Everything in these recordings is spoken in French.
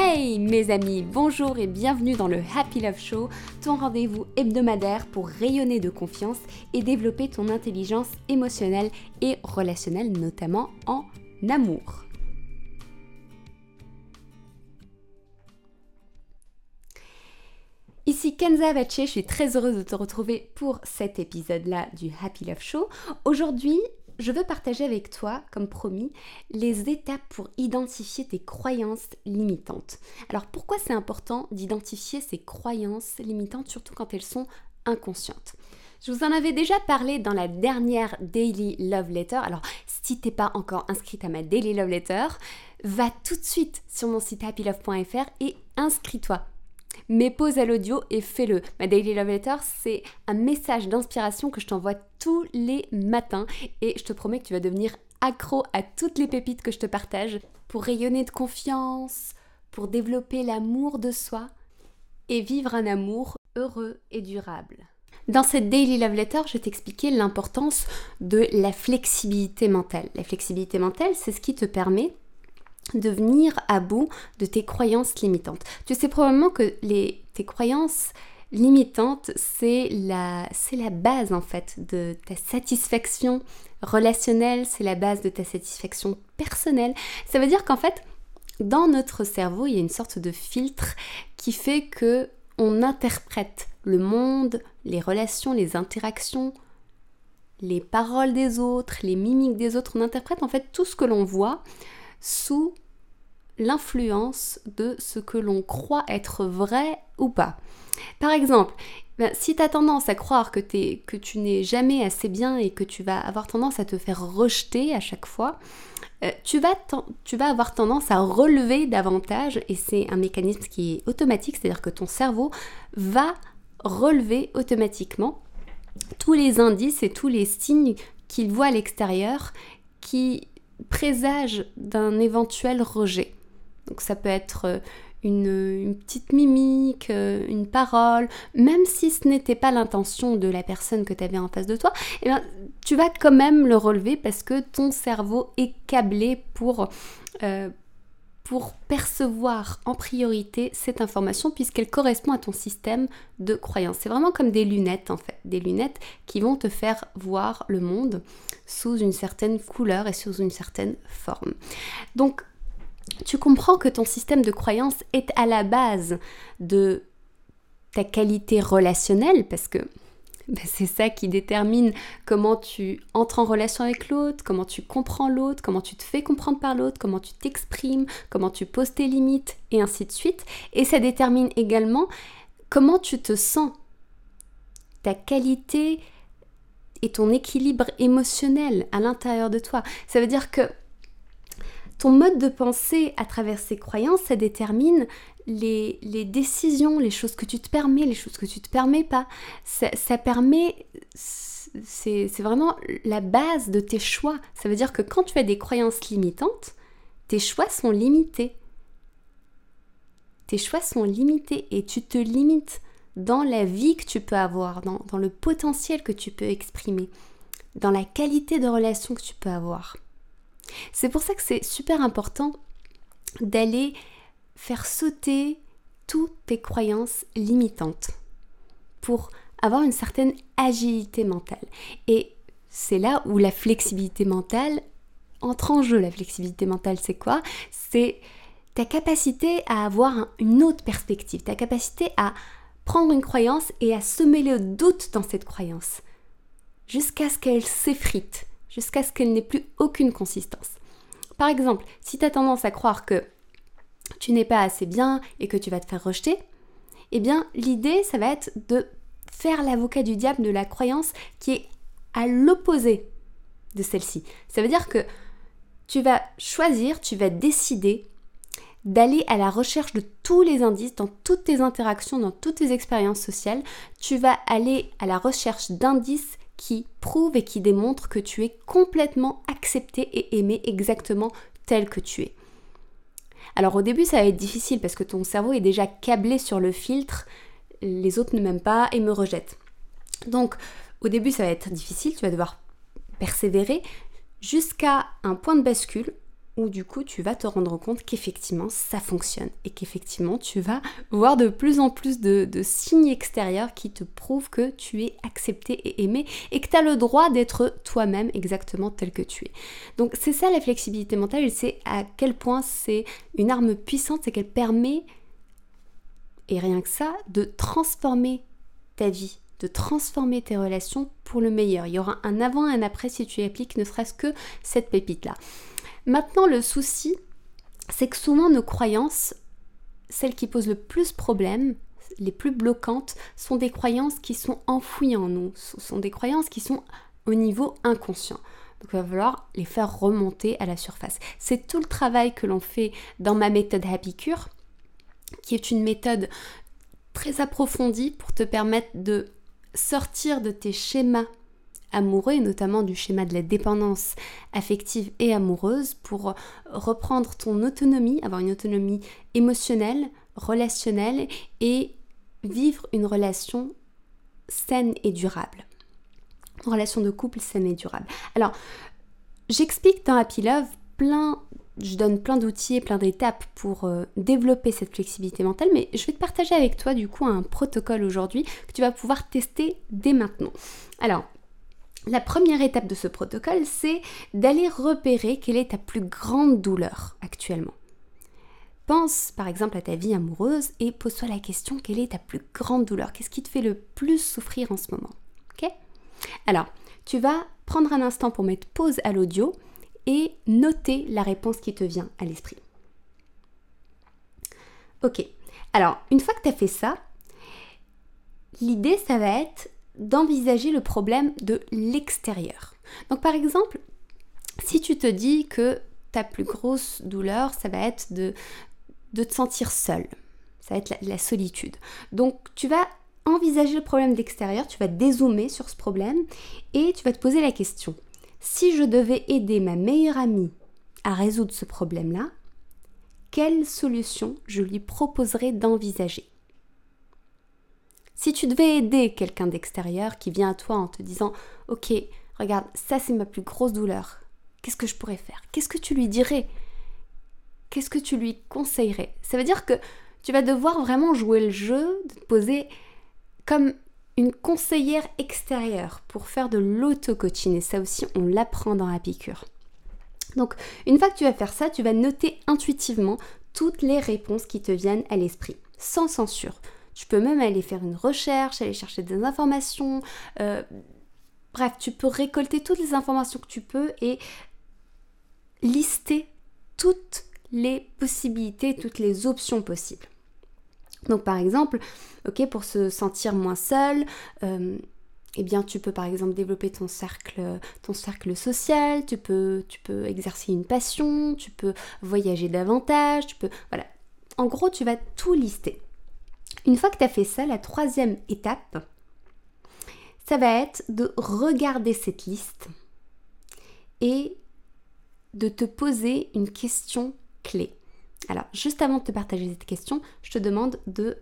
Hey mes amis, bonjour et bienvenue dans le Happy Love Show, ton rendez-vous hebdomadaire pour rayonner de confiance et développer ton intelligence émotionnelle et relationnelle, notamment en amour. Ici Kenza Vache, je suis très heureuse de te retrouver pour cet épisode-là du Happy Love Show. Aujourd'hui, je veux partager avec toi, comme promis, les étapes pour identifier tes croyances limitantes. Alors pourquoi c'est important d'identifier ces croyances limitantes, surtout quand elles sont inconscientes? Je vous en avais déjà parlé dans la dernière Daily Love Letter. Alors, si t'es pas encore inscrite à ma Daily Love Letter, va tout de suite sur mon site happylove.fr et inscris-toi mais pause à l'audio et fais-le. Ma Daily Love Letter, c'est un message d'inspiration que je t'envoie tous les matins et je te promets que tu vas devenir accro à toutes les pépites que je te partage pour rayonner de confiance, pour développer l'amour de soi et vivre un amour heureux et durable. Dans cette Daily Love Letter, je vais t'expliquer l'importance de la flexibilité mentale. La flexibilité mentale, c'est ce qui te permet de venir à bout de tes croyances limitantes. Tu sais probablement que tes croyances limitantes, c'est la, c'est la base en fait de ta satisfaction relationnelle, c'est la base de ta satisfaction personnelle. Ça veut dire qu'en fait, dans notre cerveau, il y a une sorte de filtre qui fait que on interprète le monde, les relations, les interactions, les paroles des autres, les mimiques des autres, on interprète en fait tout ce que l'on voit sous l'influence de ce que l'on croit être vrai ou pas. Par exemple, ben, si tu as tendance à croire que, tu n'es jamais assez bien et que tu vas avoir tendance à te faire rejeter à chaque fois, euh, tu, vas tu vas avoir tendance à relever davantage et c'est un mécanisme qui est automatique, c'est-à-dire que ton cerveau va relever automatiquement tous les indices et tous les signes qu'il voit à l'extérieur qui présage d'un éventuel rejet. Donc ça peut être euh, une, petite mimique, euh, une parole, même si ce n'était pas l'intention de la personne que tu avais en face de toi, eh bien, tu vas quand même le relever parce que ton cerveau est câblé pour, euh, pour percevoir en priorité cette information puisqu'elle correspond à ton système de croyance. C'est vraiment comme des lunettes en fait, des lunettes qui vont te faire voir le monde sous une certaine couleur et sous une certaine forme. Donc tu comprends que ton système de croyance est à la base de ta qualité relationnelle parce que ben, c'est ça qui détermine comment tu entres en relation avec l'autre, comment tu comprends l'autre, comment tu te fais comprendre par l'autre, comment tu t'exprimes, comment tu poses tes limites, et ainsi de suite. Et ça détermine également comment tu te sens, ta qualité et ton équilibre émotionnel à l'intérieur de toi. Ça veut dire que ton mode de pensée à travers ces croyances, ça détermine les, décisions, les choses que tu te permets, les choses que tu te permets pas. Ça, permet, c'est vraiment la base de tes choix. Ça veut dire que quand tu as des croyances limitantes, tes choix sont limités. Tes choix sont limités et tu te limites dans la vie que tu peux avoir, dans, dans le potentiel que tu peux exprimer, dans la qualité de relation que tu peux avoir. C'est pour ça que c'est super important d'aller faire sauter toutes tes croyances limitantes pour avoir une certaine agilité mentale. Et c'est là où la flexibilité mentale entre en jeu. La flexibilité mentale, c'est quoi? C'est ta capacité à avoir une autre perspective, ta capacité à prendre une croyance et à semer le doute dans cette croyance, jusqu'à ce qu'elle s'effrite, jusqu'à ce qu'elle n'ait plus aucune consistance. Par exemple, si tu as tendance à croire que tu n'es pas assez bien et que tu vas te faire rejeter, eh bien l'idée, ça va être de faire l'avocat du diable de la croyance qui est à l'opposé de celle-ci. Ça veut dire que tu vas choisir, tu vas décider d'aller à la recherche de tous les indices dans toutes tes interactions, dans toutes tes expériences sociales. Tu vas aller à la recherche d'indices qui prouvent et qui démontrent que tu es complètement accepté et aimé exactement tel que tu es. Alors au début ça va être difficile parce que ton cerveau est déjà câblé sur le filtre, les autres ne m'aiment pas et me rejettent. Donc au début ça va être difficile, tu vas devoir persévérer jusqu'à un point de bascule où du coup tu vas te rendre compte qu'effectivement ça fonctionne et qu'effectivement tu vas voir de plus en plus de, signes extérieurs qui te prouvent que tu es accepté et aimé et que tu as le droit d'être toi-même exactement tel que tu es. Donc c'est ça la flexibilité mentale c'est à quel point c'est une arme puissante, c'est qu'elle permet, et rien que ça, de transformer ta vie de transformer tes relations pour le meilleur. Il y aura un avant et un après si tu appliques ne serait-ce que cette pépite-là. Maintenant, le souci, c'est que souvent nos croyances, celles qui posent le plus problème, les plus bloquantes, sont des croyances qui sont enfouies en nous, ce sont des croyances qui sont au niveau inconscient. Donc il va falloir les faire remonter à la surface. C'est tout le travail que l'on fait dans ma méthode Happy Cure, qui est une méthode très approfondie pour te permettre de sortir de tes schémas amoureux, et notamment du schéma de la dépendance affective et amoureuse, pour reprendre ton autonomie, avoir une autonomie émotionnelle, relationnelle et vivre une relation saine et durable. Une relation de couple saine et durable. Alors, j'explique dans Happy Love plein je donne plein d'outils et plein d'étapes pour euh, développer cette flexibilité mentale, mais je vais te partager avec toi du coup un protocole aujourd'hui que tu vas pouvoir tester dès maintenant. Alors, la première étape de ce protocole, c'est d'aller repérer quelle est ta plus grande douleur actuellement. Pense par exemple à ta vie amoureuse et pose-toi la question quelle est ta plus grande douleur? Qu'est-ce qui te fait le plus souffrir en ce moment? Ok? Alors, tu vas prendre un instant pour mettre pause à l'audio et noter la réponse qui te vient à l'esprit. Ok, alors une fois que tu as fait ça, l'idée ça va être d'envisager le problème de l'extérieur. Donc par exemple, si tu te dis que ta plus grosse douleur, ça va être de, te sentir seul, ça va être la, la solitude. Donc tu vas envisager le problème d'extérieur, tu vas dézoomer sur ce problème et tu vas te poser la question si je devais aider ma meilleure amie à résoudre ce problème-là, quelle solution je lui proposerais d'envisager? Si tu devais aider quelqu'un d'extérieur qui vient à toi en te disant Ok, regarde, ça c'est ma plus grosse douleur, qu'est-ce que je pourrais faire? Qu'est-ce que tu lui dirais? Qu'est-ce que tu lui conseillerais Ça veut dire que tu vas devoir vraiment jouer le jeu, de te poser comme une conseillère extérieure pour faire de l'auto-coaching. Et ça aussi, on l'apprend dans la piqûre. Donc, une fois que tu vas faire ça, tu vas noter intuitivement toutes les réponses qui te viennent à l'esprit, sans censure. Tu peux même aller faire une recherche, aller chercher des informations. Euh, bref, tu peux récolter toutes les informations que tu peux et lister toutes les possibilités, toutes les options possibles. Donc par exemple, ok, pour se sentir moins seul, euh, eh bien tu peux par exemple développer ton cercle, ton cercle social, tu peux, tu peux exercer une passion, tu peux voyager davantage, tu peux. Voilà. En gros, tu vas tout lister. Une fois que tu as fait ça, la troisième étape, ça va être de regarder cette liste et de te poser une question clé. Alors, juste avant de te partager cette question, je te demande de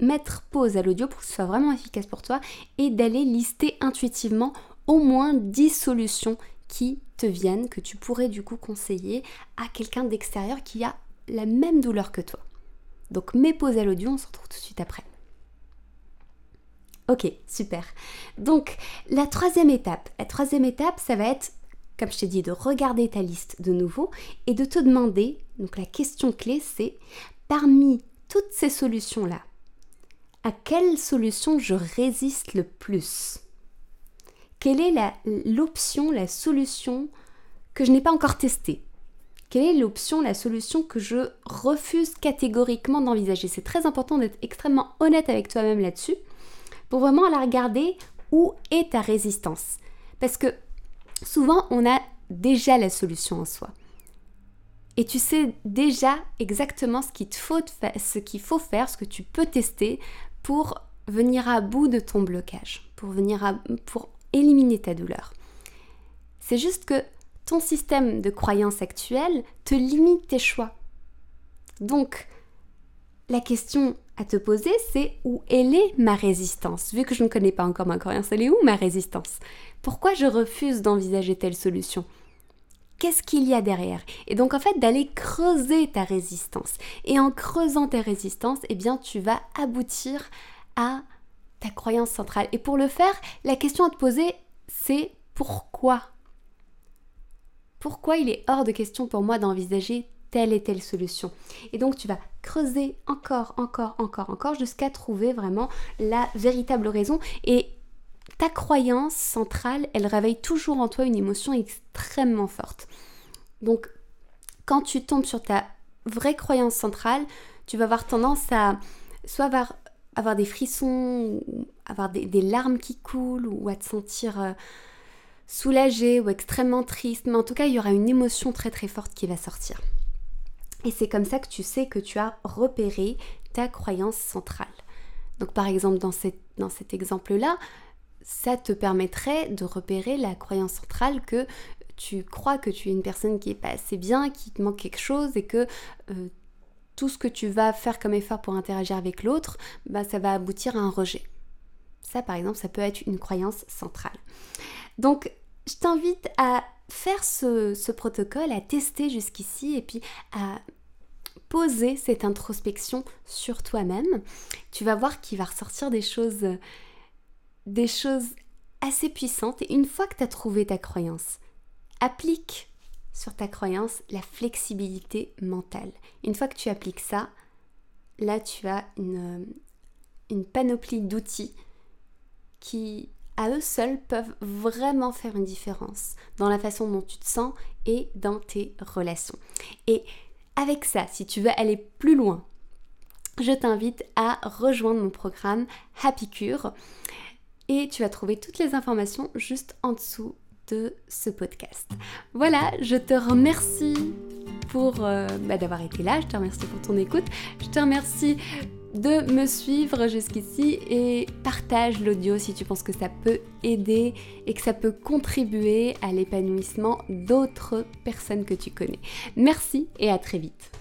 mettre pause à l'audio pour que ce soit vraiment efficace pour toi et d'aller lister intuitivement au moins 10 solutions qui te viennent, que tu pourrais du coup conseiller à quelqu'un d'extérieur qui a la même douleur que toi. Donc mets pause à l'audio, on se retrouve tout de suite après. Ok, super. Donc la troisième étape, la troisième étape, ça va être comme je t'ai dit, de regarder ta liste de nouveau et de te demander, donc la question clé c'est, parmi toutes ces solutions-là, à quelle solution je résiste le plus? Quelle est l'option, la, solution que je n'ai pas encore testée? Quelle est l'option, la solution que je refuse catégoriquement d'envisager? C'est très important d'être extrêmement honnête avec toi-même là-dessus pour vraiment la regarder où est ta résistance? Parce que souvent on a déjà la solution en soi. Et tu sais déjà exactement ce qu'il faut, ce qu'il faut faire, ce que tu peux tester pour venir à bout de ton blocage, pour, venir à, pour éliminer ta douleur. C'est juste que ton système de croyance actuel te limite tes choix. Donc, la question à te poser, c'est où elle est ma résistance? Vu que je ne connais pas encore ma croyance, elle est où ma résistance? Pourquoi je refuse d'envisager telle solution? Qu'est-ce qu'il y a derrière? Et donc en fait d'aller creuser ta résistance. Et en creusant tes résistances, eh bien tu vas aboutir à ta croyance centrale. Et pour le faire, la question à te poser, c'est pourquoi? Pourquoi il est hors de question pour moi d'envisager telle et telle solution Et donc tu vas creuser encore, encore, encore, encore jusqu'à trouver vraiment la véritable raison. Et ta croyance centrale, elle réveille toujours en toi une émotion extrêmement forte. Donc quand tu tombes sur ta vraie croyance centrale, tu vas avoir tendance à soit avoir des frissons, ou avoir des, larmes qui coulent, ou à te sentir euh, soulagé ou extrêmement triste. Mais en tout cas, il y aura une émotion très très forte qui va sortir. Et c'est comme ça que tu sais que tu as repéré ta croyance centrale. Donc par exemple, dans, dans cet exemple-là, ça te permettrait de repérer la croyance centrale que tu crois que tu es une personne qui est pas assez bien, qui te manque quelque chose et que euh, tout ce que tu vas faire comme effort pour interagir avec l'autre, bah, ça va aboutir à un rejet. Ça, par exemple, ça peut être une croyance centrale. Donc, je t'invite à faire ce, protocole, à tester jusqu'ici et puis à poser cette introspection sur toi-même. Tu vas voir qu'il va ressortir des choses, assez puissantes. Et une fois que tu as trouvé ta croyance, applique sur ta croyance la flexibilité mentale. Une fois que tu appliques ça, là tu as une panoplie d'outils qui à eux seuls peuvent vraiment faire une différence dans la façon dont tu te sens et dans tes relations. Et avec ça, si tu veux aller plus loin, je t'invite à rejoindre mon programme Happy Cure et tu vas trouver toutes les informations juste en dessous ce podcast. Voilà, je te remercie pour euh, bah, d'avoir été là, je te remercie pour ton écoute, je te remercie de me suivre jusqu'ici et partage l'audio si tu penses que ça peut aider et que ça peut contribuer à l'épanouissement d'autres personnes que tu connais. Merci et à très vite.